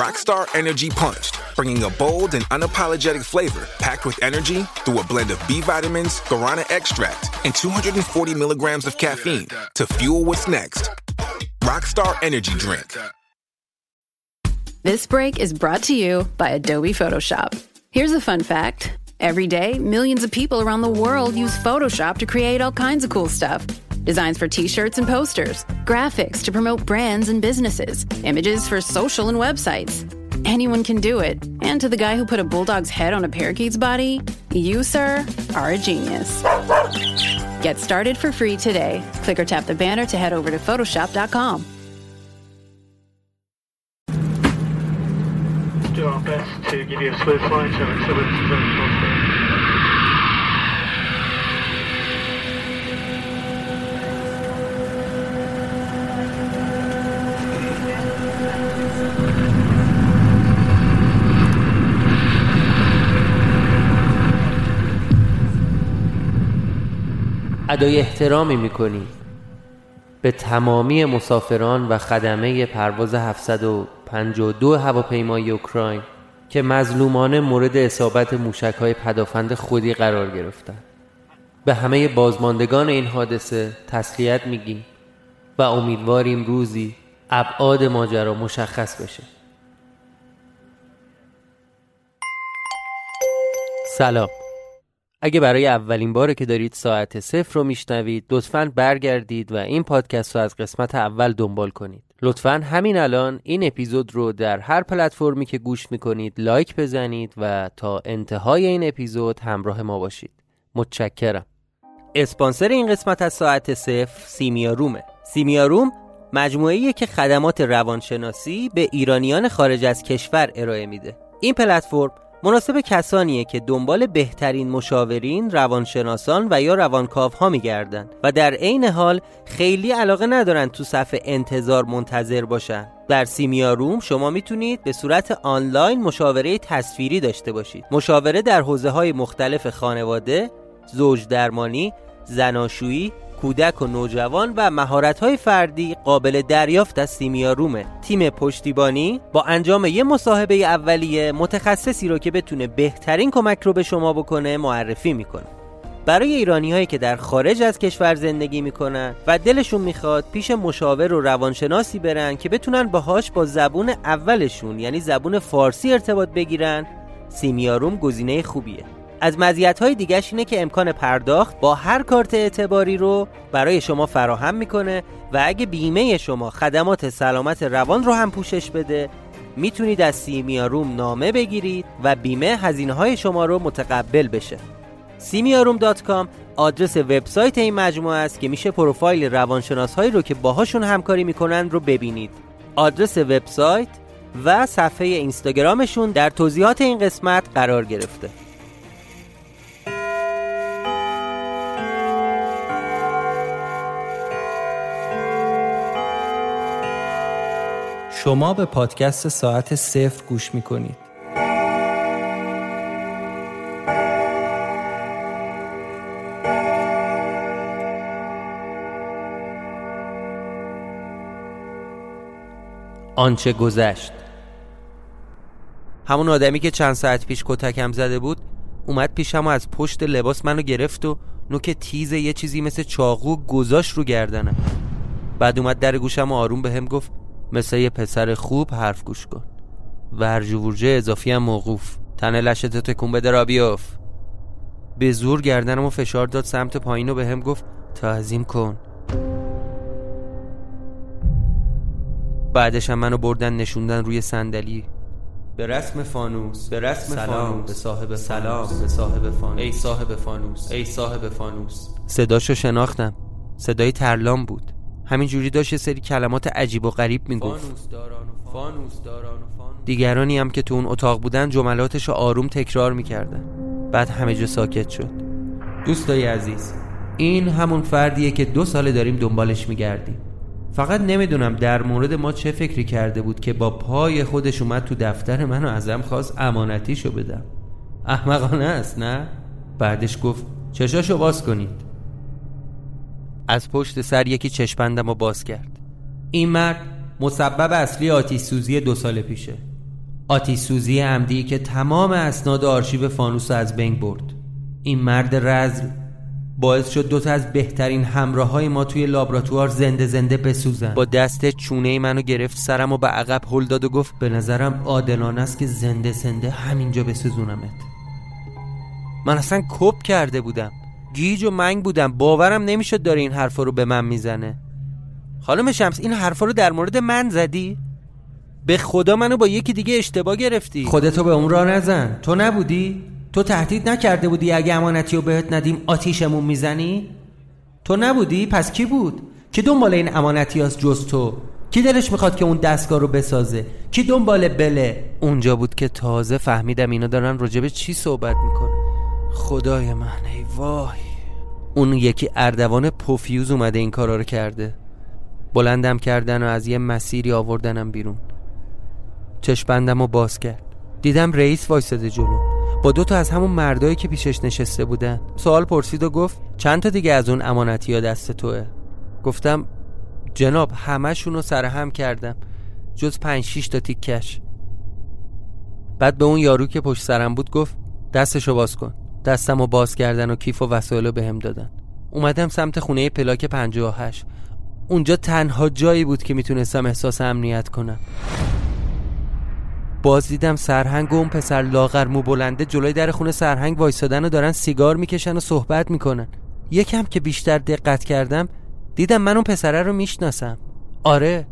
Rockstar Energy Punched, bringing a bold and unapologetic flavor packed with energy through a blend of B vitamins, guarana extract, and 240 milligrams of caffeine to fuel what's next. Rockstar Energy Drink. This break is brought to you by Adobe Photoshop. Here's a fun fact every day, millions of people around the world use Photoshop to create all kinds of cool stuff. Designs for t shirts and posters, graphics to promote brands and businesses, images for social and websites. Anyone can do it. And to the guy who put a bulldog's head on a parakeet's body, you, sir, are a genius. Get started for free today. Click or tap the banner to head over to Photoshop.com. Do our best to give you a smooth flight, 777 ادای احترامی می‌کنیم به تمامی مسافران و خدمه پرواز 752 هواپیمای اوکراین که مظلومانه مورد اصابت موشک های پدافند خودی قرار گرفتند به همه بازماندگان این حادثه تسلیت میگیم و امیدواریم روزی ابعاد ماجرا مشخص بشه. سلام. اگه برای اولین باره که دارید ساعت صفر رو میشنوید لطفا برگردید و این پادکست رو از قسمت اول دنبال کنید. لطفا همین الان این اپیزود رو در هر پلتفرمی که گوش می‌کنید لایک بزنید و تا انتهای این اپیزود همراه ما باشید. متشکرم. اسپانسر این قسمت از ساعت صفر سیمیا روم مجموعه که خدمات روانشناسی به ایرانیان خارج از کشور ارائه میده. این پلتفرم مناسب کسانیه که دنبال بهترین مشاورین، روانشناسان و یا روانکاو ها میگردن و در عین حال خیلی علاقه ندارن تو صفحه انتظار منتظر باشن. در سیمیا روم شما می‌تونید به صورت آنلاین مشاوره تصویری داشته باشید. مشاوره در حوزه های مختلف خانواده، زوج درمانی، زناشویی، کودک و نوجوان و مهارت‌های فردی قابل دریافت از سیمیا رومه. تیم پشتیبانی با انجام یه مصاحبه اولیه متخصصی رو که بتونه بهترین کمک رو به شما بکنه معرفی می‌کنه. برای ایرانی هایی که در خارج از کشور زندگی می‌کنن و دلشون می‌خواد پیش مشاور و روانشناسی برن که بتونن باهاش با زبون اولشون یعنی زبون فارسی ارتباط بگیرن سیمیاروم گزینه خوبیه. از مزیت‌های دیگهش اینه که امکان پرداخت با هر کارت اعتباری رو برای شما فراهم می‌کنه و اگه بیمه شما خدمات سلامت روان رو هم پوشش بده می‌تونید از سیمیاروم نامه بگیرید و بیمه هزینه های شما رو متقبل بشه. سیمیاروم.com آدرس وبسایت این مجموعه است که میشه پروفایل روانشناس هایی رو که باهاشون همکاری می‌کنن رو ببینید. آدرس وبسایت و صفحه اینستاگرامشون در توضیحات این قسمت قرار گرفته. شما به پادکست ساعت صفر گوش می‌کنید. آنچه گذشت. همون آدمی که چند ساعت پیش کتکم زده بود اومد پیشم و از پشت لباس منو گرفت و نوک تیز یه چیزی مثل چاقو گذاشت رو گردنم. بعد اومد در گوشم و آروم به هم گفت مثل یه پسر خوب حرف گوش کن. ورج و ورجه اضافی هم موقوف. تنه لشتو تکون بده را بیاف. به زور گردنم و فشار داد سمت پایین و به هم گفت تعظیم کن. بعدش هم منو بردن نشوندن روی صندلی. به رسم فانوس به رسم سلام. به صاحب سلام. به صاحب فانوس. ای صاحب فانوس. ای صاحب فانوس. صداشو شناختم. صدای ترلام بود. همینجوری داشت یه سری کلمات عجیب و غریب می‌گفت. فانوس داران و فانوس. داران و فانوس. دیگرانی هم که تو اون اتاق بودن جملاتشو آروم تکرار می‌کردن. بعد همه جا ساکت شد. دوستای عزیز این همون فردیه که دو ساله داریم دنبالش میگردیم. فقط نمی‌دونم در مورد ما چه فکری کرده بود که با پای خودش اومد تو دفتر منو ازم خواست امانتیشو بدم. احمقانه است نه؟ بعدش گفت چشاشو باز کنید. از پشت سر یکی چشپندم رو باز کرد. این مرد مسبب اصلی آتیش سوزی دو سال پیشه. آتیش سوزی عمدی که تمام اسناد آرشیو فانوس از بین برد. این مرد رزل باعث شد دوتا از بهترین همراه های ما توی لابراتوار زنده زنده بسوزن. با دست چونه منو گرفت سرم و به عقب هل داد و گفت به نظرم عادلانه است که زنده زنده همینجا بسوزونمت. من اصلا کپ کرده بودم. گیج و منگ بودم باورم نمی‌شد داره این حرفا رو به من می‌زنه خانم شمس این حرفا رو در مورد من زدی؟ به خدا منو با یکی دیگه اشتباه گرفتی خودتو به اون را نزن تو نبودی؟ تو تهدید نکرده بودی اگه امانتی رو بهت ندیم آتیشمون می‌زنی؟ تو نبودی؟ پس کی بود؟ کی دنبال این امانتی هاست جز تو؟ کی دلش می‌خواد که اون دستگاه رو بسازه؟ کی دنبال بله؟ اونجا بود که تازه فهمیدم اینا دارن راجب چی صحبت می‌کنه خدای من ای وای. اون یکی اردوان پوفیوز اومده این کارا رو کرده. بلندم کردن و از یه مسیری آوردنم بیرون. چشپندم رو باز کرد. دیدم رئیس وایساده جلو. با دو تا از همون مردایی که پیشش نشسته بودن. سوال پرسید و گفت چند تا دیگه از اون امانتی ها دست توه؟ گفتم جناب همشون رو سرهم کردم. جز پنج شیش تا تیکش. بعد به اون یارو که پشت سرم بود گفت دستشو باز کن. دستم رو باز کردن و کیف و وسایل رو بهم دادن. اومدم سمت خونه پلاک 58 اونجا تنها جایی بود که می‌تونستم احساس امنیت کنم. باز دیدم سرهنگ و اون پسر لاغر مو بلنده جلوی در خونه سرهنگ وایسادن و دارن سیگار می‌کشن و صحبت می‌کنن. یکم که بیشتر دقت کردم دیدم من اون پسره رو می‌شناسم. آره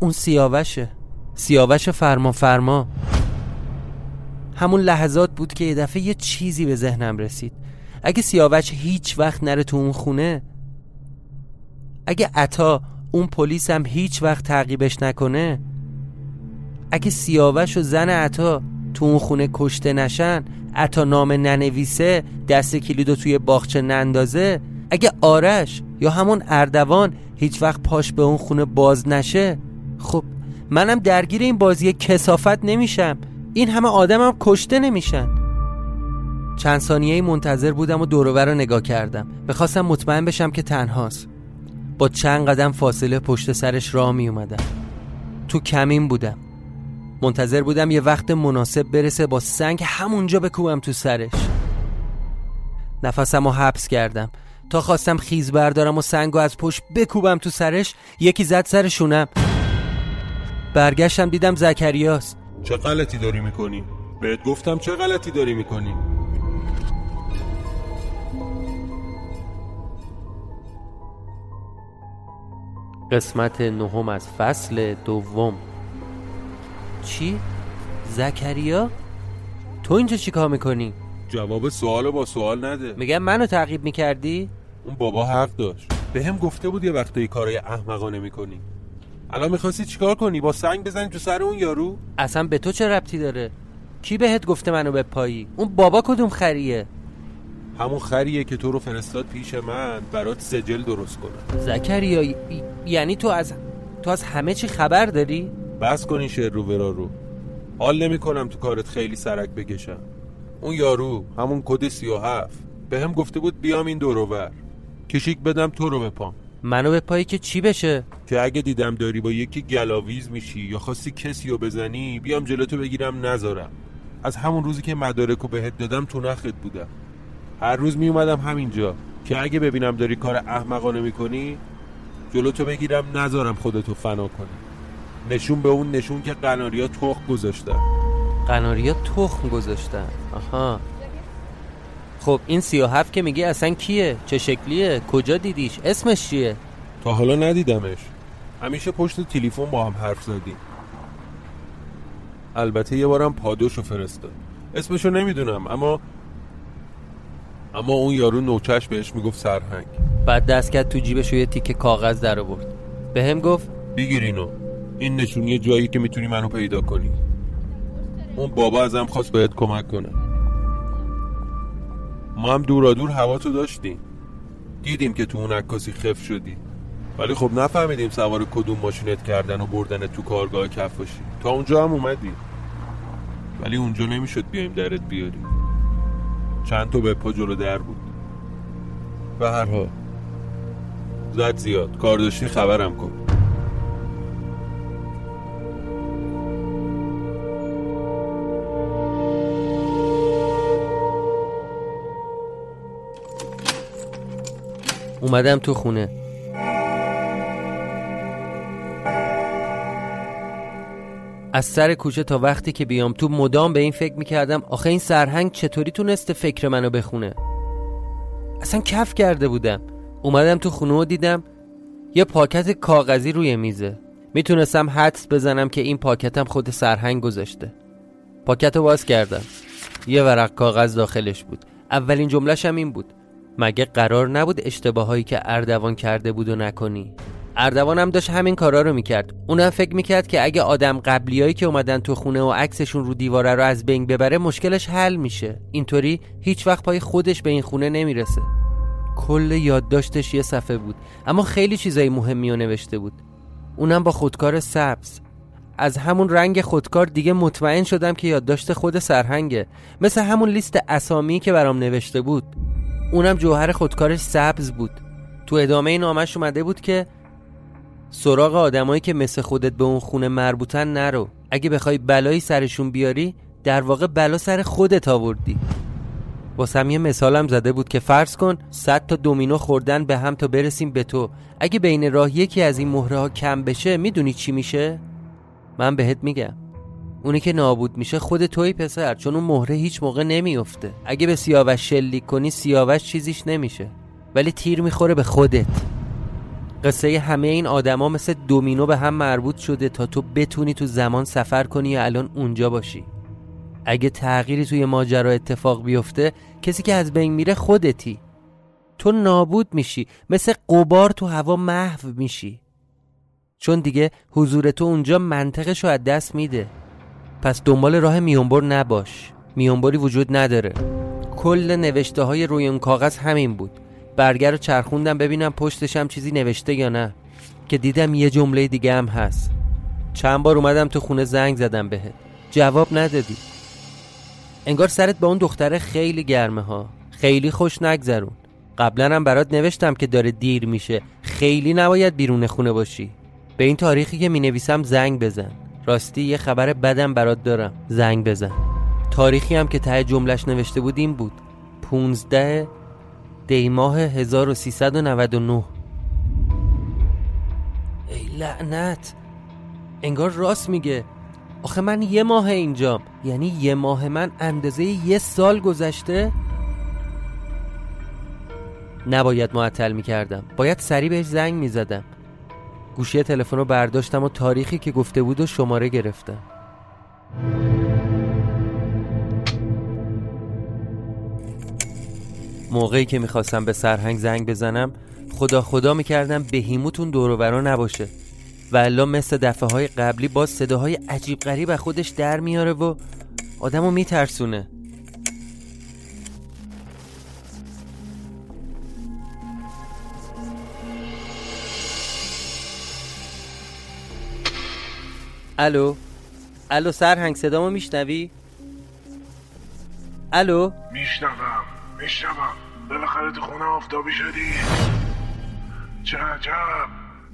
اون سیاوشه. سیاوش فرما فرما همون لحظات بود که یه دفعه یه چیزی به ذهنم رسید. اگه سیاوش هیچ وقت نره تو اون خونه اگه عطا اون پلیس هم هیچ وقت تعقیبش نکنه اگه سیاوش و زن عطا تو اون خونه کشته نشن عطا نام ننویسه دست کلیدو توی باغچه نندازه اگه آرش یا همون اردوان هیچ وقت پاش به اون خونه باز نشه خب منم درگیر این بازی کسافت نمیشم. این همه آدمم کشته نمیشن. چند ثانیه منتظر بودم و دورور رو نگاه کردم. بخواستم مطمئن بشم که تنهاست. با چند قدم فاصله پشت سرش راه می اومدم تو کمین بودم. منتظر بودم یه وقت مناسب برسه با سنگ همونجا بکوبم تو سرش. نفسم رو حبس کردم. تا خواستم خیز بردارم و سنگ از پشت بکوبم تو سرش یکی زد سرشونم برگشتم دیدم زکریاست. چه غلطی داری می‌کنی؟ بهت گفتم چه غلطی داری می‌کنی؟ قسمت نهم از فصل دوم چی؟ زکریا؟ تو اینجا چیکار می‌کنی؟ جواب سوال با سوال نده میگم منو تعقیب می‌کردی؟ اون بابا حق داشت به هم گفته بود یه وقتایی کارای احمقانه می‌کنی الان می‌خواستی چیکار کنی؟ با سنگ بزنی تو سر اون یارو؟ اصلا به تو چه ربطی داره؟ کی بهت گفته منو به پایی؟ اون بابا کدوم خریه؟ همون خریه که تو رو فرستاد پیش من برات سجل درست کنه زکریا ی- یعنی تو از تو از همه چی خبر داری؟ بس کنی شعر رو ورا رو. حال نمی کنم تو کارت خیلی سرک بکشم. اون یارو همون کد سی و هفت به هم گفته بود بیام این دوروور کشیک بدم تو رو بپام منو به پایی که چی بشه؟ که اگه دیدم داری با یکی گلاویز میشی یا خواستی کسی رو بزنی بیام جلوتو بگیرم نذارم. از همون روزی که مدارکو بهت دادم تو نخت بودم. هر روز می اومدم همینجا که اگه ببینم داری کار احمقانه می‌کنی جلوتو بگیرم نذارم خودتو فنا کنی. نشون به اون نشون که قناریا تخم گذاشتن. قناریا تخم گذاشتن. آها. خب این سی و هفت که میگی اصلا کیه؟ چه شکلیه؟ کجا دیدیش؟ اسمش چیه؟ تا حالا ندیدمش. همیشه پشت تلفن با هم حرف زدیم. البته یه بارم پادوشو فرستاد. اسمشو نمی‌دونم اما اما اون یارو نوچش بهش می‌گفت سرهنگ. بعد دست کرد تو جیبش و یه تیکه کاغذ در آورد. به هم گفت بگیر اینو. این نشونی جایی که می‌تونی منو پیدا کنی. اون بابا ازم خواست باید کمک کنه. ما هم دورا دور هوا تو داشتیم. دیدیم که تو اون عکاسی خف شدی. ولی خب نفهمیدیم سوار کدوم ماشینت کردن و بردن تو کارگاه کف باشی. تا اونجا هم اومدی. ولی اونجا نمی‌شد بیایم درت بیاریم. چند تا به پا جلو در بود. به هر حال. زد زیاد. کار داشتی خبرم کن. اومدم تو خونه. از سر کوچه تا وقتی که بیام تو مدام به این فکر می‌کردم آخه این سرهنگ چطوری تونسته فکر منو بخونه؟ اصلا کف کرده بودم. اومدم تو خونه و دیدم یه پاکت کاغذی روی میزه. می‌تونستم حدس بزنم که این پاکتم خود سرهنگ گذاشته. پاکت رو باز کردم. یه ورق کاغذ داخلش بود. اولین جملهش هم این بود. مگه قرار نبود اشتباهایی که اردوان کرده بود و نکنی؟ اردوان هم داشت همین کارا رو می‌کرد. اونم فکر می‌کرد که اگه آدم قبلیایی که اومدن تو خونه و عکسشون رو دیواره رو از بین ببره مشکلش حل میشه. اینطوری هیچ وقت پای خودش به این خونه نمی‌رسه. کل یادداشتش یه صفحه بود اما خیلی چیزای مهمی رو نوشته بود. اونم با خودکار سبز. از همون رنگ خودکار دیگه مطمئن شدم که یادداشت خود سرهنگه. مثل همون لیست اسامی که برام نوشته بود. اونم جوهر خودکارش سبز بود. تو ادامه نامش اومده بود که سراغ آدمایی که مثل خودت به اون خونه مربوطن نرو. اگه بخوای بلایی سرشون بیاری در واقع بلا سر خودت آوردی. واسم یه مثالم زده بود که فرض کن صد تا دومینو خوردن به هم تا برسیم به تو. اگه بین راه یکی از این مهره ها کم بشه می‌دونی چی میشه؟ من بهت میگم. اونی که نابود میشه خود توی پسر چون اون مهره هیچ موقع نمیافته اگه به سیاوش شلیک کنی سیاوش چیزیش نمیشه. ولی تیر می‌خوره به خودت. قصه همه این آدما مثل دومینو به هم مربوط شده تا تو بتونی تو زمان سفر کنی یا الان اونجا باشی. اگه تغییری توی ماجرا اتفاق بیفته کسی که از بین میره خودتی. تو نابود میشی. مثل قبار تو هوا محو میشی. چون دیگه حضور تو اونجا منطقش رو از دست میده. پس دنبال راه میونبر نباش. میونبری وجود نداره. کل نوشته های روی اون کاغذ همین بود. برگر رو چرخوندم ببینم پشتش هم چیزی نوشته یا نه. که دیدم یه جمله دیگه هم هست. چند بار اومدم تو خونه زنگ زدم بهت. جواب ندادی. انگار سرت با اون دختره خیلی گرمه ها. خیلی خوش نگذرون. قبلا هم برات نوشتم که داره دیر میشه. خیلی نباید بیرون خونه باشی. به این تاریخی که می نویسم زنگ بزن. راستی یه خبر بدم برات دارم. زنگ بزن. تاریخی هم که ته جملش نوشته بود این بود. 15 دی ماه 1399 ای لعنت. انگار راست میگه. آخه من یه ماه اینجام. یعنی یه ماه من اندازه یه سال گذشته؟ نباید معطل می‌کردم. باید سریع بهش زنگ می‌زدم. گوشی تلفن رو برداشتم و تاریخی که گفته بود و شماره گرفتم. موقعی که می‌خواستم به سرهنگ زنگ بزنم خدا خدا می‌کردم بهیموتون دوروبرا نباشه. و مثل دفعه های قبلی باز صداهای عجیب غریب از خودش در میاره و آدمو میترسونه. الو. الو سرهنگ صدامو میشنوی؟ الو. میشنوم میشنوم. بالاخره تو خونه آفتابی شدی. چه عجب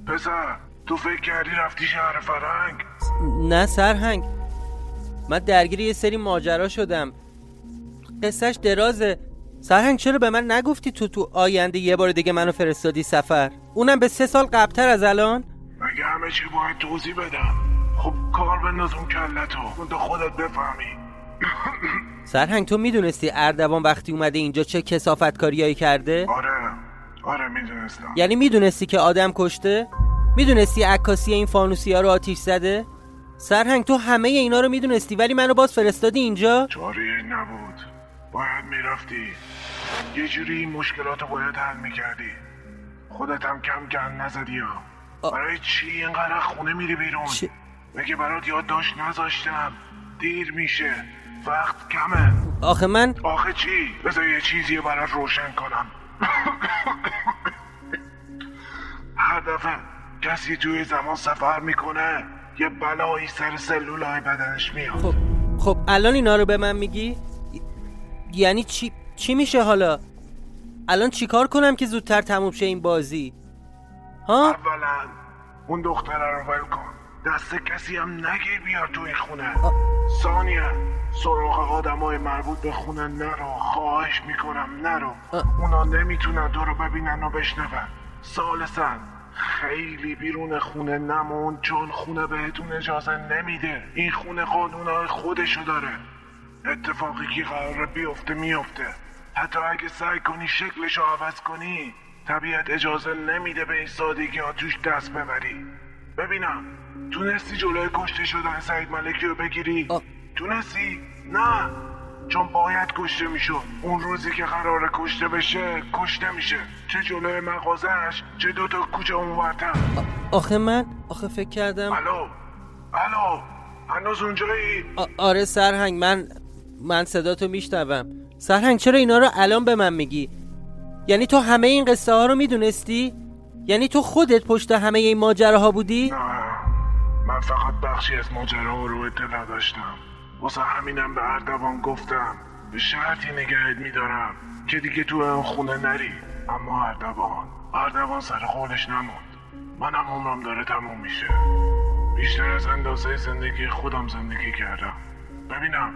پسر تو فکر کردی رفتی شهر فرنگ نه سرهنگ. من درگیر یه سری ماجرا شدم. قصهش درازه. سرهنگ چرا به من نگفتی تو تو آینده یه بار دیگه منو فرستادی سفر؟ اونم به سه سال قبلتر از الان؟ مگه همه چی باید توضیح بدم؟ خب کار بنداز اون کلتو اون تو خودت بفهمی سرهنگ تو می‌دونستی اردوان وقتی اومده اینجا چه کسافت کاریایی کرده؟ آره آره می‌دونستم یعنی می‌دونستی که آدم کشته؟ می‌دونستی عکاسی این فانوسی ها رو آتیش زده؟ سرهنگ تو همه اینا رو می‌دونستی ولی منو باز فرستادی اینجا؟ جاری نبود باید می‌رفتی یه جوری این مشکلات رو باید حل می‌کردی خودت هم کم گن نزدی ها برای چی اینقدر خونه میری بیرون چی؟ مگه برات یادداشت نذاشتم دیر میشه وقت کمه آخه من آخه چی بذار یه چیزی برات روشن کنم هر دفعه کسی توی زمان سفر می‌کنه یه بلایی سر سلولای بدنش میاد خب خب الان اینا رو به من میگی؟ ی- یعنی چی چی میشه حالا؟ الان چیکار کنم که زودتر تموم شه این بازی؟ ها؟ اولا اون دختره رو ول کن دست کسی هم نگیر بیار تو این خونه ثانیا سراغ آدمای مربوط به خونه نرو. خواهش می‌کنم نرو. اونا نمی‌تونن تو رو ببینن و بشنون. سالسن خیلی بیرون خونه نمون چون خونه بهتون اجازه نمیده. این خونه قانونهای خودشو داره. اتفاقی که قراره بیفته میفته. حتی اگه سعی کنی شکلشو عوض کنی طبیعت اجازه نمیده به این سادگی ها توش دست ببری. ببینم. تونستی جلوی کشته شدن سعید ملکی رو بگیری؟ تونستی؟ نه. چون باید کشته می‌شد. اون روزی که قراره کشته بشه کشته میشه. چه جلوی مغازش چه دوتا کوچه اونورتر. آخه من آخه فکر کردم الو. الو. هنوز اونجایی؟ آره سرهنگ من من صداتو میشنوم. سرهنگ چرا اینا رو الان به من میگی؟ یعنی تو همه این قصه ها رو می‌دونستی؟ یعنی تو خودت پشت همه این ماجراها بودی؟ نه. من فقط بخشی از ماجرا رو اطلاع داشتم واسه همینم به اردوان گفتم. به شرطی نگهت میدارم که دیگه تو اون خونه نری. اما اردوان اردوان سر قولش نموند. منم عمرم داره تموم میشه. بیشتر از اندازه زندگی خودم زندگی کردم. ببینم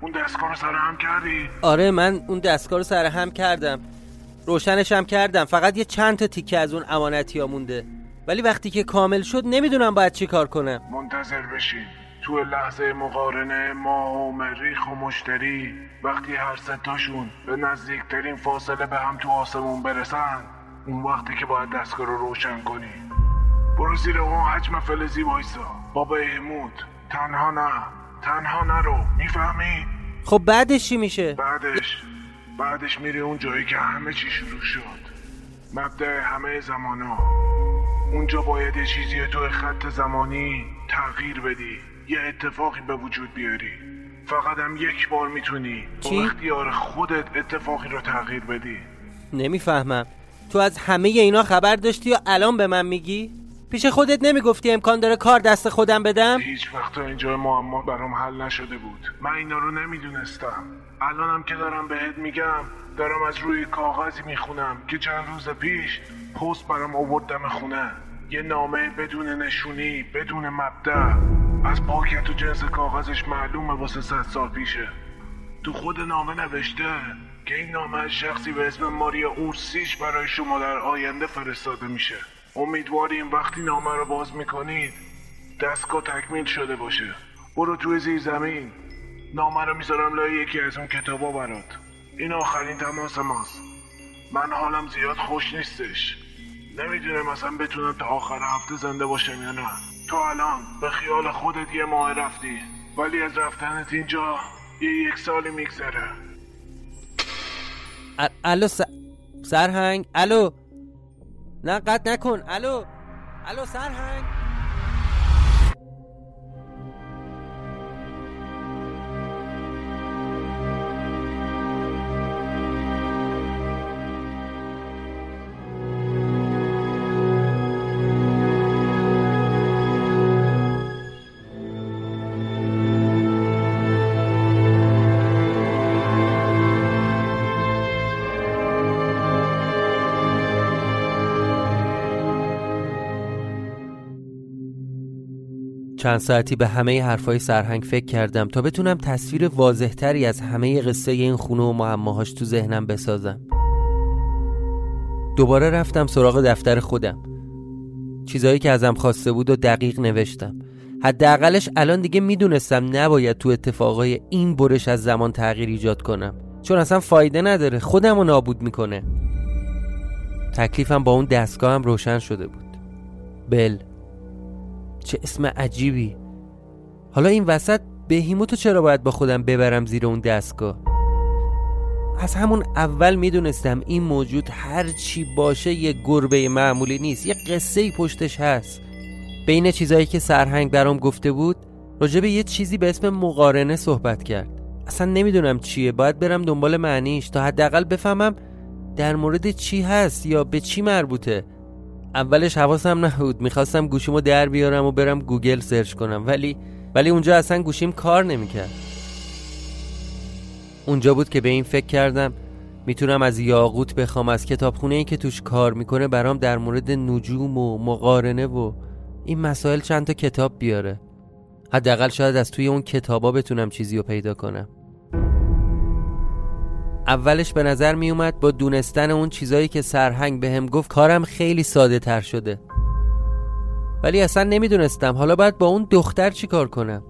اون دستگاه رو سر هم کردی؟ آره من اون دستگاه رو سر هم کردم. روشنش هم کردم. فقط یه چند تا تیکه از اون امانتی ها مونده. ولی وقتی که کامل شد نمی‌دونم باید چی کار کنم. منتظر بشین. تو لحظه مقارنه ما و مریخ و مشتری وقتی هر ستاشون به نزدیکترین فاصله به هم تو آسمون برسن اون وقتی که باید دستگاه رو روشن کنی. برو زیر اون حجم فلزی وایسا. با بهمود تنها نه. تنها نرو. می‌فهمی؟ خب بعدش چی میشه؟ بعدش. بعدش میری اون جایی که همه چی شروع شد. مبدع همه زمان ها اونجا باید یه چیزی تو خط زمانی تغییر بدی. یه اتفاقی به وجود بیاری. فقط هم یک بار می‌تونی. با چی؟ اختیار خودت اتفاقی رو تغییر بدی. نمی‌فهمم. تو از همه اینا خبر داشتی و الان به من میگی؟ پیش خودت نمی‌گفتی امکان داره کار دست خودم بدم؟ هیچ وقت اینجا معما برام حل نشده بود. من اینا رو نمی‌دونستم. الانم که دارم بهت میگم دارم از روی کاغذی می‌خونم که چند روز پیش پست برام آوردم خونه. یه نامه بدون نشونی بدون مبدع از پاکت و جنس کاغذش معلومه واسه صد سال پیشه. تو خود نامه نوشته که این نامه شخصی به اسم ماریا اورسیش برای شما در آینده فرستاده میشه. امیدواریم وقتی نامه رو باز می‌کنید دستگاه تکمیل شده باشه. برو توی زیر زمین. نامه رو می‌ذارم لای یکی از اون کتابا برات. این آخرین تماس ماست. من حالم زیاد خوش نیستش. نمی‌دونم مثلا بتونم تا آخر هفته زنده باشم یا نه. تو الان به خیال خودت یه ماه رفتی ولی از رفتنت اینجا یه یک سالی میگذره. الو س... سرهنگ الو! نه قطع نکن. الو. الو سرهنگ. چند ساعتی به همه حرفای سرهنگ فکر کردم تا بتونم تصویر واضحتری از همه قصه این خونه و معماهاش تو ذهنم بسازم. دوباره رفتم سراغ دفتر خودم. چیزایی که ازم خواسته بود و دقیق نوشتم. حداقلش الان دیگه می‌دونستم نباید تو اتفاقای این برش از زمان تغییر ایجاد کنم. چون اصلا فایده نداره خودم رو نابود می‌کنه. تکلیفم با اون دستگاه هم روشن شده بود. بل. چه اسم عجیبی. حالا این وسط بهیموتو چرا باید با خودم ببرم زیر اون دستگاه؟ از همون اول می‌دونستم این موجود هر چی باشه یه گربه معمولی نیست یه قصه ای پشتش هست. بین چیزایی که سرهنگ برام گفته بود راجع به یه چیزی به اسم مقارنه صحبت کرد. اصلا نمی‌دونم چیه باید برم دنبال معنیش تا حداقل بفهمم در مورد چی هست یا به چی مربوطه. اولش حواسم نبود. می‌خواستم گوشیمو در بیارم و برم گوگل search کنم. ولی ولی اونجا اصلا گوشیم کار نمی‌کرد. اونجا بود که به این فکر کردم می‌تونم از یاقوت بخوام از کتابخونه ای که توش کار می‌کنه برام در مورد نجوم و مقارنه و این مسائل چند تا کتاب بیاره. حداقل شاید از توی اون کتابا بتونم چیزی رو پیدا کنم. اولش به نظر می اومد با دونستن اون چیزایی که سرهنگ به هم گفت کارم خیلی ساده تر شده. ولی اصلا نمی‌دونستم. حالا باید با اون دختر چی کار کنم؟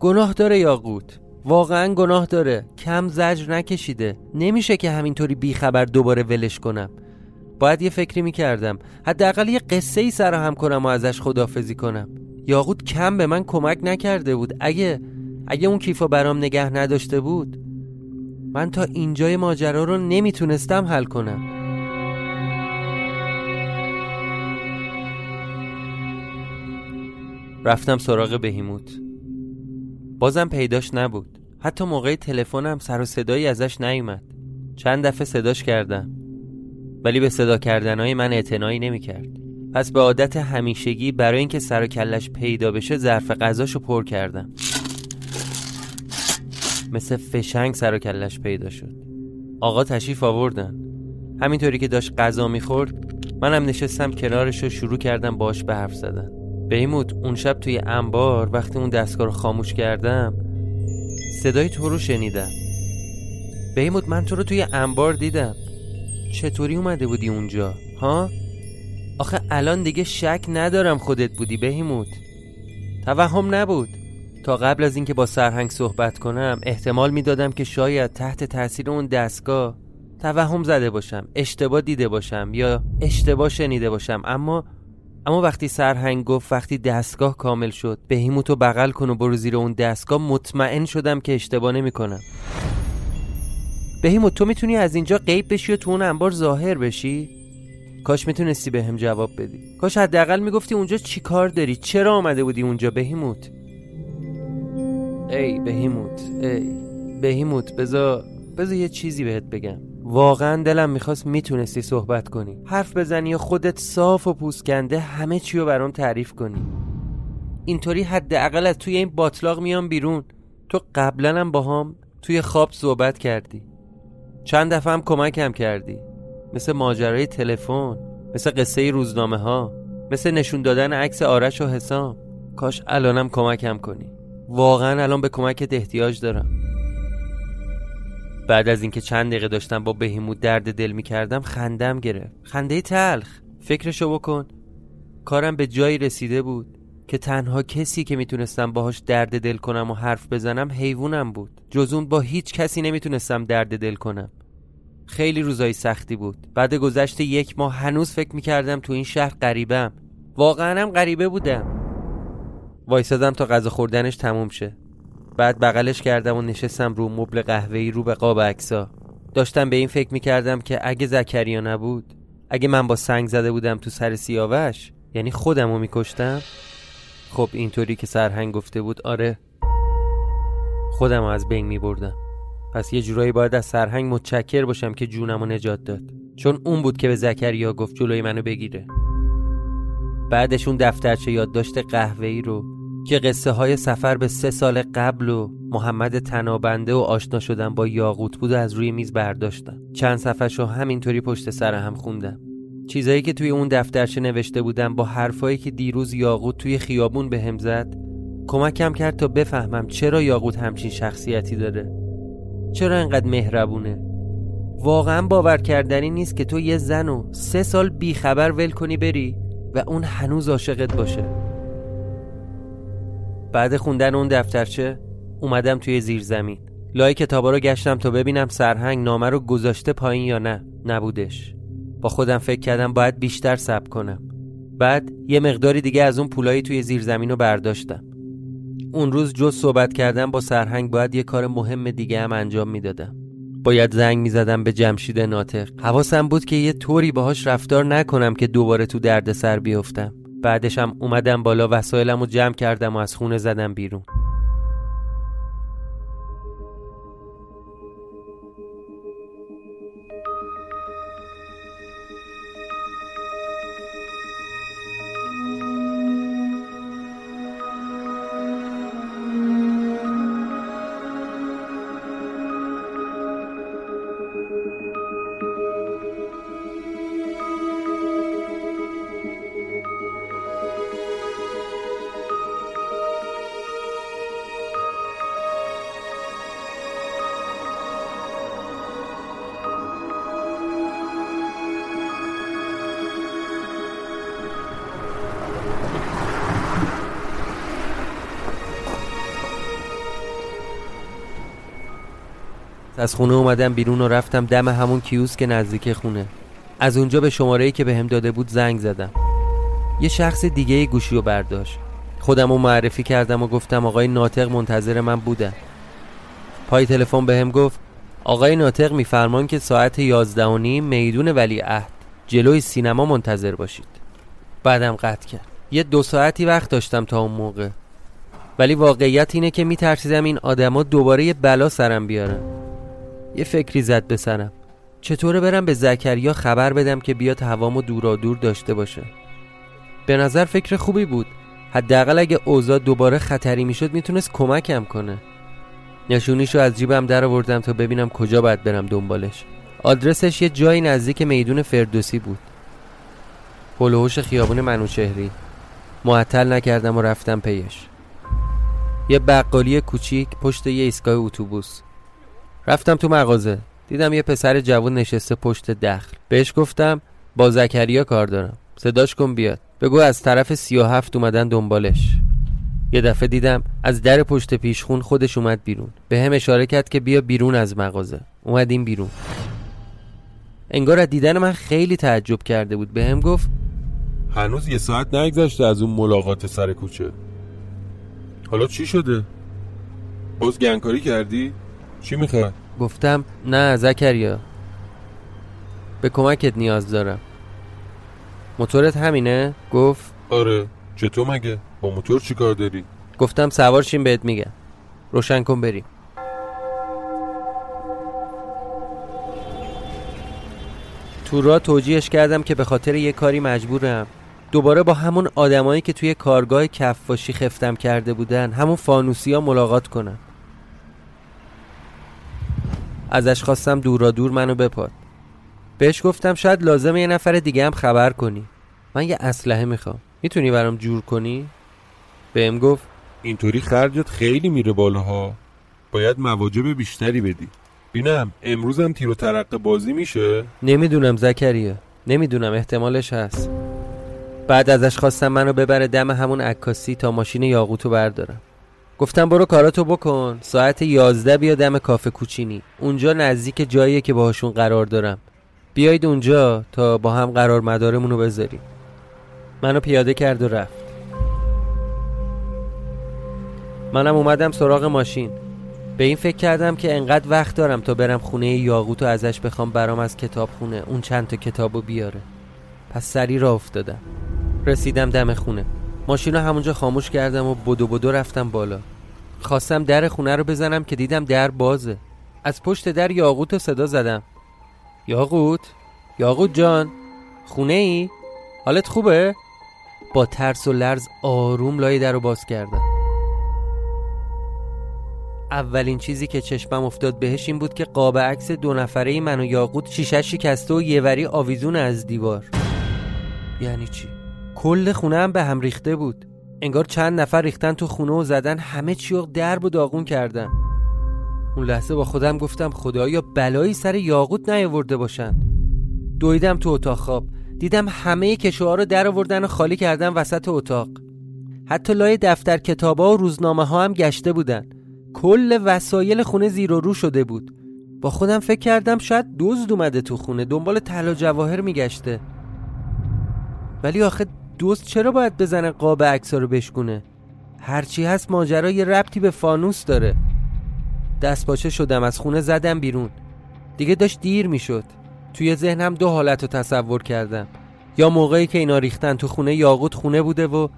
گناه داره یاقوت. واقعا گناه داره. کم زجر نکشیده. نمیشه که همینطوری بیخبر دوباره ولش کنم. باید یه فکری می‌کردم. حداقل یه قصه ای سر کنم و ازش خدافزی کنم. یاقوت کم به من کمک نکرده بود. اگه اگه اون کیفا برام نگه نداشته بود؟ من تا اینجای ماجرا رو نمی‌تونستم حل کنم. رفتم سراغ بهیموت. بازم پیداش نبود. حتی موقع تلفنم سر و صدایی ازش نیومد. چند دفعه صداش کردم. ولی به صدا کردنهای من اعتنایی نمی‌کرد. پس به عادت همیشگی برای اینکه سر و کلش پیدا بشه ظرف غذاشو پر کردم. مثل فشنگ سر و کلش پیدا شد. آقا تشریف آوردن. همینطوری که داشت غذا می‌خورد منم نشستم کنارش و شروع کردم باش به حرف زدن. بیموت اون شب توی انبار وقتی اون دستگاه رو خاموش کردم صدای تو رو شنیدم. بیموت من تو رو توی انبار دیدم. چطوری اومده بودی اونجا؟ ها؟ آخه الان دیگه شک ندارم خودت بودی بهیموت توهم نبود. تا قبل از اینکه با سرهنگ صحبت کنم احتمال می‌دادم که شاید تحت تاثیر اون دستگاه توهم زده باشم اشتباه دیده باشم یا اشتباه شنیده باشم. اما اما وقتی سرهنگ گفت وقتی دستگاه کامل شد بهیموتو بغل کن و برو زیر اون دستگاه مطمئن شدم که اشتباه نمی کنم بهیموت تو می‌تونی از اینجا غیب بشی و تو اون انبار ظاهر بشی؟ کاش می‌تونستی به هم جواب بدی. کاش حداقل می‌گفتی اونجا چی کار داری؟ چرا آمده بودی اونجا بهیموت؟ ای بهیموت ای بهیموت بزا بزا یه چیزی بهت بگم. واقعا دلم می‌خواست می‌تونستی صحبت کنی. حرف بزنی و خودت صاف و پوسکنده همه چی رو برام تعریف کنی. اینطوری حداقل از توی این باطلاق میام بیرون. تو قبلا هم با هم توی خواب صحبت کردی. چند دفعه هم کمکم کردی. مثل ماجرای تلفن مثل قصه روزنامه ها مثل نشون دادن عکس آرش و حسام. کاش الانم کمکم کنی. واقعا الان به کمکت احتیاج دارم. بعد از اینکه چند دقیقه داشتم با بهیموت درد دل می‌کردم خندم گرفت. خنده تلخ. فکرشو بکن. کارم به جایی رسیده بود که تنها کسی که می‌تونستم باهاش درد دل کنم و حرف بزنم حیوانم بود. جز اون با هیچ کسی نمی‌تونستم درد دل کنم. خیلی روزای سختی بود. بعد گذشت یک ماه هنوز فکر می‌کردم تو این شهر غریبم. واقعا هم غریبه بودم. وایسادم تا غذا خوردنش تموم شه. بعد بغلش کردم و نشستم رو مبل قهوه‌ای رو به قاب عکسا داشتم به این فکر می‌کردم که اگه زکریا نبود اگه من با سنگ زده بودم تو سر سیاوش یعنی خودم رو میکشتم خب اینطوری که سرهنگ گفته بود آره خودم از بین میبردم. پس یه جورایی باید از سرهنگ متشکر باشم که جونم رو نجات داد. چون اون بود که به زکریا گفت جلوی منو بگیره. بعدش اون دفترچه یادداشت قهوه‌ای رو که قصه های سفر به سه سال قبل و محمد تنابنده و آشنا شدن با یاقوت بود و از روی میز برداشتم چند صفحه همینطوری پشت سر هم خوندم. چیزایی که توی اون دفترچه نوشته بودم با حرفایی که دیروز یاقوت توی خیابون به هم زد کمکم کرد تا بفهمم چرا یاقوت همچین شخصیتی داره. چرا انقدر مهربونه؟ واقعا باور کردنی نیست که تو یه زن و سه سال بیخبر ول کنی بری و اون هنوز عاشقت باشه. بعد خوندن اون دفترچه اومدم توی زیر زمین لای کتابا رو گشتم تا ببینم سرهنگ نامه رو گذاشته پایین یا نه. نبودش. با خودم فکر کردم باید بیشتر صبر کنم. بعد یه مقداری دیگه از اون پولایی توی زیر زمین رو برداشتم. اون روز جز صحبت کردم با سرهنگ باید یه کار مهم دیگه هم انجام می‌دادم. باید زنگ می‌زدم به جمشید ناطق. حواسم بود که یه طوری باهاش رفتار نکنم که دوباره تو درد سر بیفتم. بعدشم اومدم بالا وسایلم رو جمع کردم و از خونه زدم بیرون. از خونه اومدم بیرون و رفتم دم همون کیوس که نزدیک خونه. از اونجا به شماره که بهم داده بود زنگ زدم. یه شخص دیگه گوشی رو برداشت. خودم رو معرفی کردم و گفتم آقای ناطق منتظر من بودن پای تلفن بهم گفت آقای ناطق میفرمان که ساعت یازده و نیم میدون ولی عهد جلوی سینما منتظر باشید. بعدم قطع کرد. یه دو ساعتی وقت داشتم تا اون موقع. ولی واقعیت اینه که میترسیدم این آدما دوباره یه بلا سرم بیارن. یه فکری زد به سرم. چطوره برم به زکریا خبر بدم که بیاد هوامو دورا دور داشته باشه؟ به نظر فکر خوبی بود. حداقل اگه اوضاع دوباره خطری می‌شد می‌تونست کمکم کنه. نشونیشو از جیبم در آوردم تا ببینم کجا باید برم دنبالش. آدرسش یه جایی نزدیک میدون فردوسی بود. پلوهوش خیابون منوچهری. معطل نکردم و رفتم پیش. یه بقالی کوچیک پشت یه ایستگاه اتوبوس. رفتم تو مغازه. دیدم یه پسر جوان نشسته پشت دخل. بهش گفتم با زکریا کار دارم. صداش کن بیاد. بگو از طرف سی و هفت اومدن دنبالش. یه دفعه دیدم از در پشت پیشخون خودش اومد بیرون. به هم اشاره کرد که بیا بیرون از مغازه. اومدیم بیرون. انگار از دیدن من خیلی تعجب کرده بود. به هم گفت هنوز یه ساعت نگذشته از اون ملاقات سر کوچه. حالا چی شده؟ باز گنگکاری کردی؟ چی می‌خواد؟ گفتم نه زکریا به کمکت نیاز دارم موتورت همینه؟ گفت آره چطور مگه؟ با موتور چی کار داری؟ گفتم سوار شیم بهت میگم روشن کن بریم تو را توجیهش کردم که به خاطر یه کاری مجبورم دوباره با همون آدمایی که توی کارگاه کفاشی خفتم کرده بودن همون فانوسی ها ملاقات کنم ازش خواستم دورا دور منو بپاد بهش گفتم شاید لازم یه نفر دیگه هم خبر کنی. من یه اسلحه می‌خوام. می‌تونی برام جور کنی؟ بهم گفت اینطوری خرجت خیلی میره بالاها. باید مواجب بیشتری بدی. بینم امروزم تیر و ترقه بازی میشه؟ نمی‌دونم زکریا. نمی‌دونم احتمالش هست. بعد ازش خواستم منو ببره دم همون عکاسی تا ماشین یاقوتو بردارم. گفتم برو کاراتو بکن. ساعت یازده بیا دم کافه کوچینی. اونجا نزدیک جاییه که باهاشون قرار دارم. بیایید اونجا تا با هم قرار مدارمونو بذاریم. منو پیاده کرد و رفت. منم اومدم سراغ ماشین. به این فکر کردم که انقدر وقت دارم تا برم خونه یاقوت و ازش بخوام برام از کتاب خونه اون چند تا کتابو بیاره. پس سری را افتادم. رسیدم دم خونه. ماشین رو همونجا خاموش کردم و بدو بدو رفتم بالا خواستم در خونه رو بزنم که دیدم در بازه از پشت در یاقوت رو صدا زدم یاقوت یاقوت جان خونه ای؟ حالت خوبه؟ با ترس و لرز آروم لای در رو باز کردم اولین چیزی که چشمم افتاد بهش این بود که قاب عکس دو نفره من و یاقوت شیشه شکسته و یه وری آویزون از دیوار یعنی چی؟ کل خونه هم به هم ریخته بود. انگار چند نفر ریختن تو خونه و زدن همه چی رو درب و داغون کردن. اون لحظه با خودم گفتم خدایا بلایی سر یاقوت نیاورده باشن. دویدم تو اتاق خواب. دیدم همه کشوها رو در آوردن و خالی کردن وسط اتاق. حتی لای دفتر کتابا و روزنامه ها هم گشته بودن. کل وسایل خونه زیر و رو شده بود. با خودم فکر کردم شاید دزد اومده تو خونه دنبال طلا جواهر میگشته. ولی آخه دزد چرا باید بزنه قاب عکسا رو بشکونه؟ هرچی هست ماجرا یه ربطی به فانوس داره. دست باشه شدم از خونه زدم بیرون. دیگه داشت دیر می‌شد. توی ذهنم دو حالت رو تصور کردم. یا موقعی که اینا ریختن تو خونه یاقوت خونه بوده و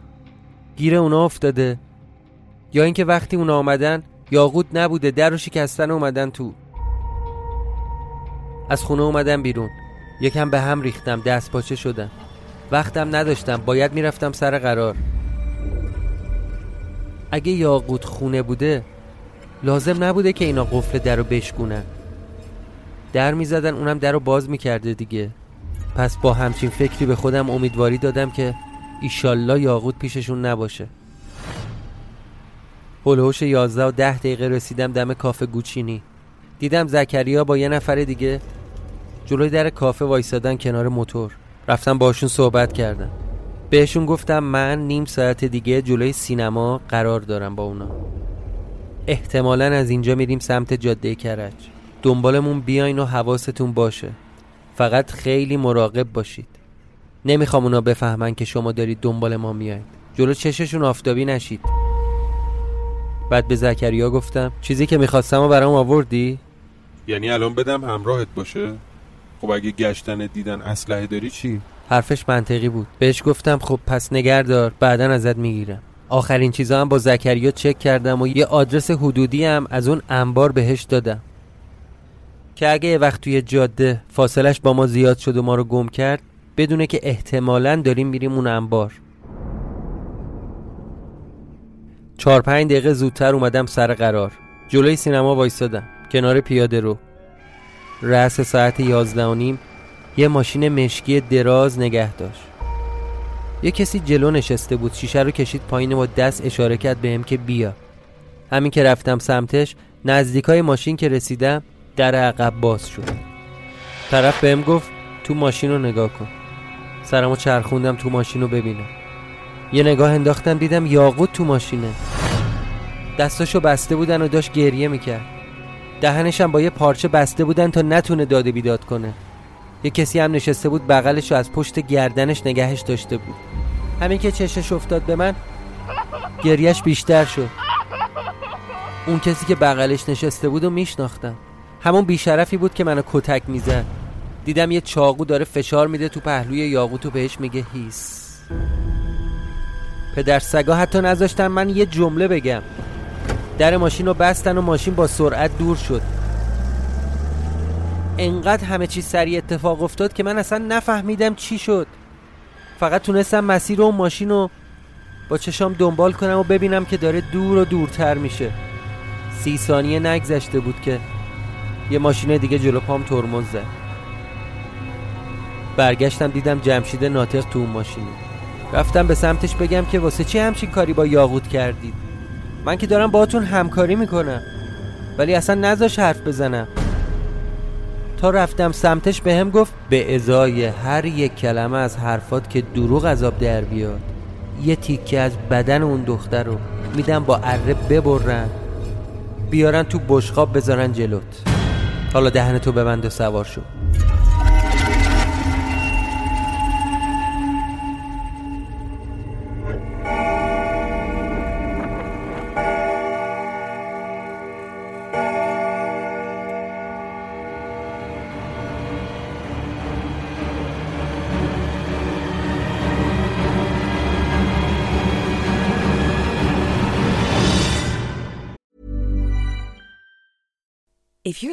گیر اونا افتاده یا اینکه وقتی اونا آمدن یاقوت نبوده در رو شکستن اومدن تو. از خونه اومدم بیرون. یکم به هم ریختم دست پاچه شدم. وقتم نداشتم باید می‌رفتم سر قرار. اگه یاقوت خونه بوده لازم نبوده که اینا قفل در رو بشکونن. در می‌زدن اونم در رو باز می‌کرده دیگه. پس با همچین فکری به خودم امیدواری دادم که ایشالله یاقوت پیششون نباشه. هلوش یازده و ده دقیقه رسیدم دم کافه گوچینی. دیدم زکریا با یه نفر دیگه جلوی در کافه وایسادن کنار موتور. رفتم باشون صحبت کردم. بهشون گفتم من نیم ساعت دیگه جلوی سینما قرار دارم با اونا. احتمالا از اینجا میریم سمت جاده کرج. دنبالمون بیاین و حواستون باشه. فقط خیلی مراقب باشید. نمی‌خوام اونا بفهمن که شما دارید دنبال ما میایید جلو چششون آفتابی نشید. بعد به زکریا گفتم چیزی که می‌خواستم و برام آوردی؟ یعنی الان بدم همراهت باشه؟ خب اگه گشتن دیدن اسلحه داری چی؟ حرفش منطقی بود. بهش گفتم خب پس نگردار بعدا ازت می‌گیرم. آخرین چیزا هم با زکریا چک کردم و یه آدرس حدودی هم از اون انبار بهش دادم. که اگه یه وقت توی جاده فاصلش با ما زیاد شد و ما رو گم کرد بدونه که احتمالا داریم میریم اون انبار. چهار پنج دقیقه زودتر اومدم سر قرار. جلوی سینما وایستادم کنار پیاده رو. رأس ساعت یازده و نیم یه ماشین مشکی دراز نگه داشت. یه کسی جلو نشسته بود شیشه رو کشید پایین و دست اشاره کرد بهم که بیا. همین که رفتم سمتش نزدیکای ماشین که رسیدم در عقب باز شد. طرف بهم گفت تو ماشین رو نگاه کن. سرمو چرخوندم تو ماشین رو ببینم. یه نگاه انداختم دیدم یاقوت تو ماشینه. دستاشو بسته بودن و داشت گریه می‌کرد. دهنشم با یه پارچه بسته بودن تا نتونه داده بیداد کنه. یه کسی هم نشسته بود بغلش رو از پشت گردنش نگهش داشته بود. همین که چشش افتاد به من گریهش بیشتر شد. اون کسی که بغلش نشسته بود و میشناختم. همون بیشرفی بود که منو کتک می‌زد. دیدم یه چاقو داره فشار میده تو پهلوی یاقوت و بهش میگه هیس. پدر سگا حتی نذاشتن من یه جمله بگم. در ماشین رو بستن و ماشین با سرعت دور شد. انقدر همه چیز سریع اتفاق افتاد که من اصلا نفهمیدم چی شد. فقط تونستم مسیر و ماشین رو با چشام دنبال کنم و ببینم که داره دور و دورتر میشه. سی ثانیه نگذشته بود که یه ماشین دیگه جلو پام ترمز زد. برگشتم دیدم جمشید ناطق تو اون ماشینه. رفتم به سمتش بگم که واسه چی همچین کاری با یاقوت کردید؟ من که دارم باهاتون همکاری می‌کنم. ولی اصلا نذاش حرف بزنم. تا رفتم سمتش به هم گفت به ازای هر یک کلمه از حرفات که دروغ عذاب در بیاد. یه تیکه از بدن اون دختر رو میدم با اره ببرن. بیارن تو بشقاب بذارن جلوت. حالا دهنتو ببند و سوار شو. you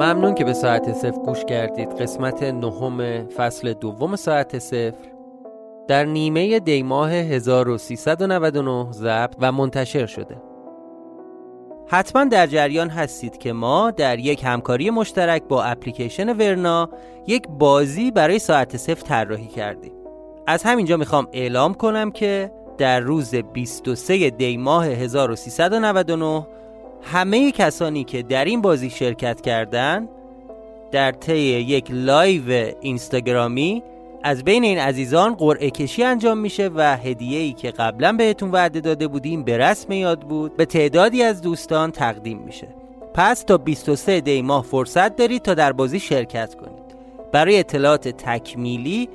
ممنون که به ساعت صفر گوش کردید. قسمت نهم فصل دوم ساعت صفر. در نیمه دیماه 1399 ضبط و منتشر شده. حتما در جریان هستید که ما در یک همکاری مشترک با اپلیکیشن ورنا یک بازی برای ساعت صفر طراحی کردیم. از همینجا می‌خوام اعلام کنم که در روز 23 دی ماه 1399 همه کسانی که در این بازی شرکت کردند در طی یک live اینستاگرامی از بین این عزیزان قرعه کشی انجام میشه و هدیه ای که قبلا بهتون وعده داده بودیم به رسم یاد بود به تعدادی از دوستان تقدیم میشه. پس تا 23 دی ماه فرصت دارید تا در بازی شرکت کنید. برای اطلاعات تکمیلی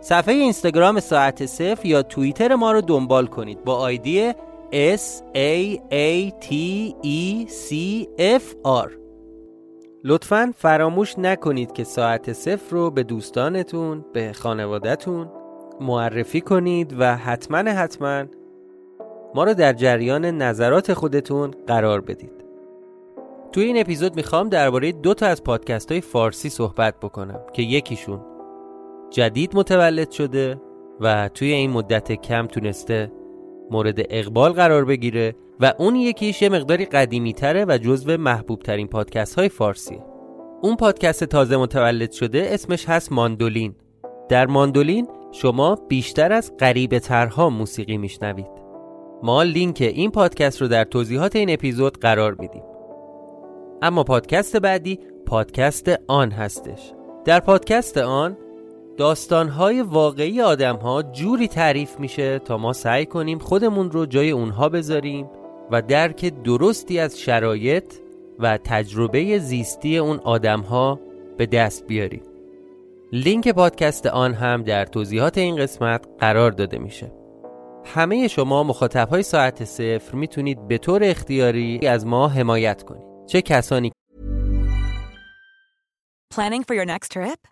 صفحه اینستاگرام ساعت صفر یا توییتر ما رو دنبال کنید با آیدی S A A T E C F R. لطفا فراموش نکنید که ساعت صفر رو به دوستانتون به خانوادهتون معرفی کنید و حتما حتما ما رو در جریان نظرات خودتون قرار بدید. توی این اپیزود می‌خوام درباره دو تا از پادکست های فارسی صحبت بکنم که یکیشون جدید متولد شده و توی این مدت کم تونسته مورد اقبال قرار بگیره و اون یکیش یه مقداری قدیمی تره و جزو محبوب ترین پادکست های فارسیه اون پادکست تازه متولد شده اسمش هست ماندولین. در ماندولین شما بیشتر از غریبه ترها موسیقی میشنوید. ما لینک این پادکست رو در توضیحات این اپیزود قرار میدیم. اما پادکست بعدی پادکست آن هستش. در پادکست آن داستانهای واقعی آدم ها جوری تعریف میشه تا ما سعی کنیم خودمون رو جای اونها بذاریم و درک درستی از شرایط و تجربه زیستی اون آدم ها به دست بیاریم. لینک پادکست آن هم در توضیحات این قسمت قرار داده میشه. همه شما مخاطب های ساعت صفر می‌تونید به طور اختیاری از ما حمایت کنید. چه کسانی Planning for your next trip?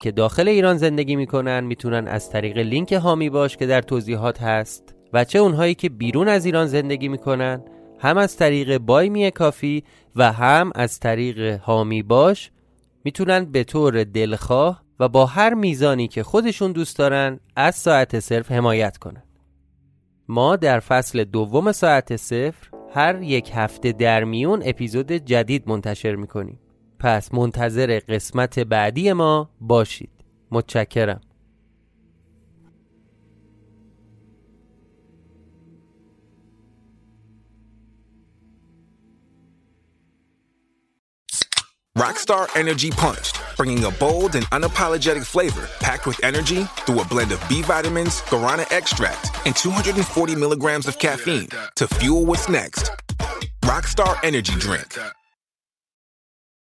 که داخل ایران زندگی می‌کنن می‌تونن از طریق لینک هامی باش که در توضیحات هست و چه اونهایی که بیرون از ایران زندگی می‌کنن هم از طریق بای می کافی و هم از طریق هامی باش می‌تونن به طور دلخواه و با هر میزانی که خودشون دوست دارن از ساعت صرف حمایت کنن. ما در فصل دوم ساعت صفر هر یک هفته در میون اپیزود جدید منتشر می‌کنیم. پس منتظر قسمت بعدی ما باشید متشکرم Rockstar Energy Punched, bringing a bold and unapologetic flavor packed with energy through a blend of B vitamins, guarana extract, and 240 milligrams of caffeine to fuel what's next. Rockstar Energy Drink.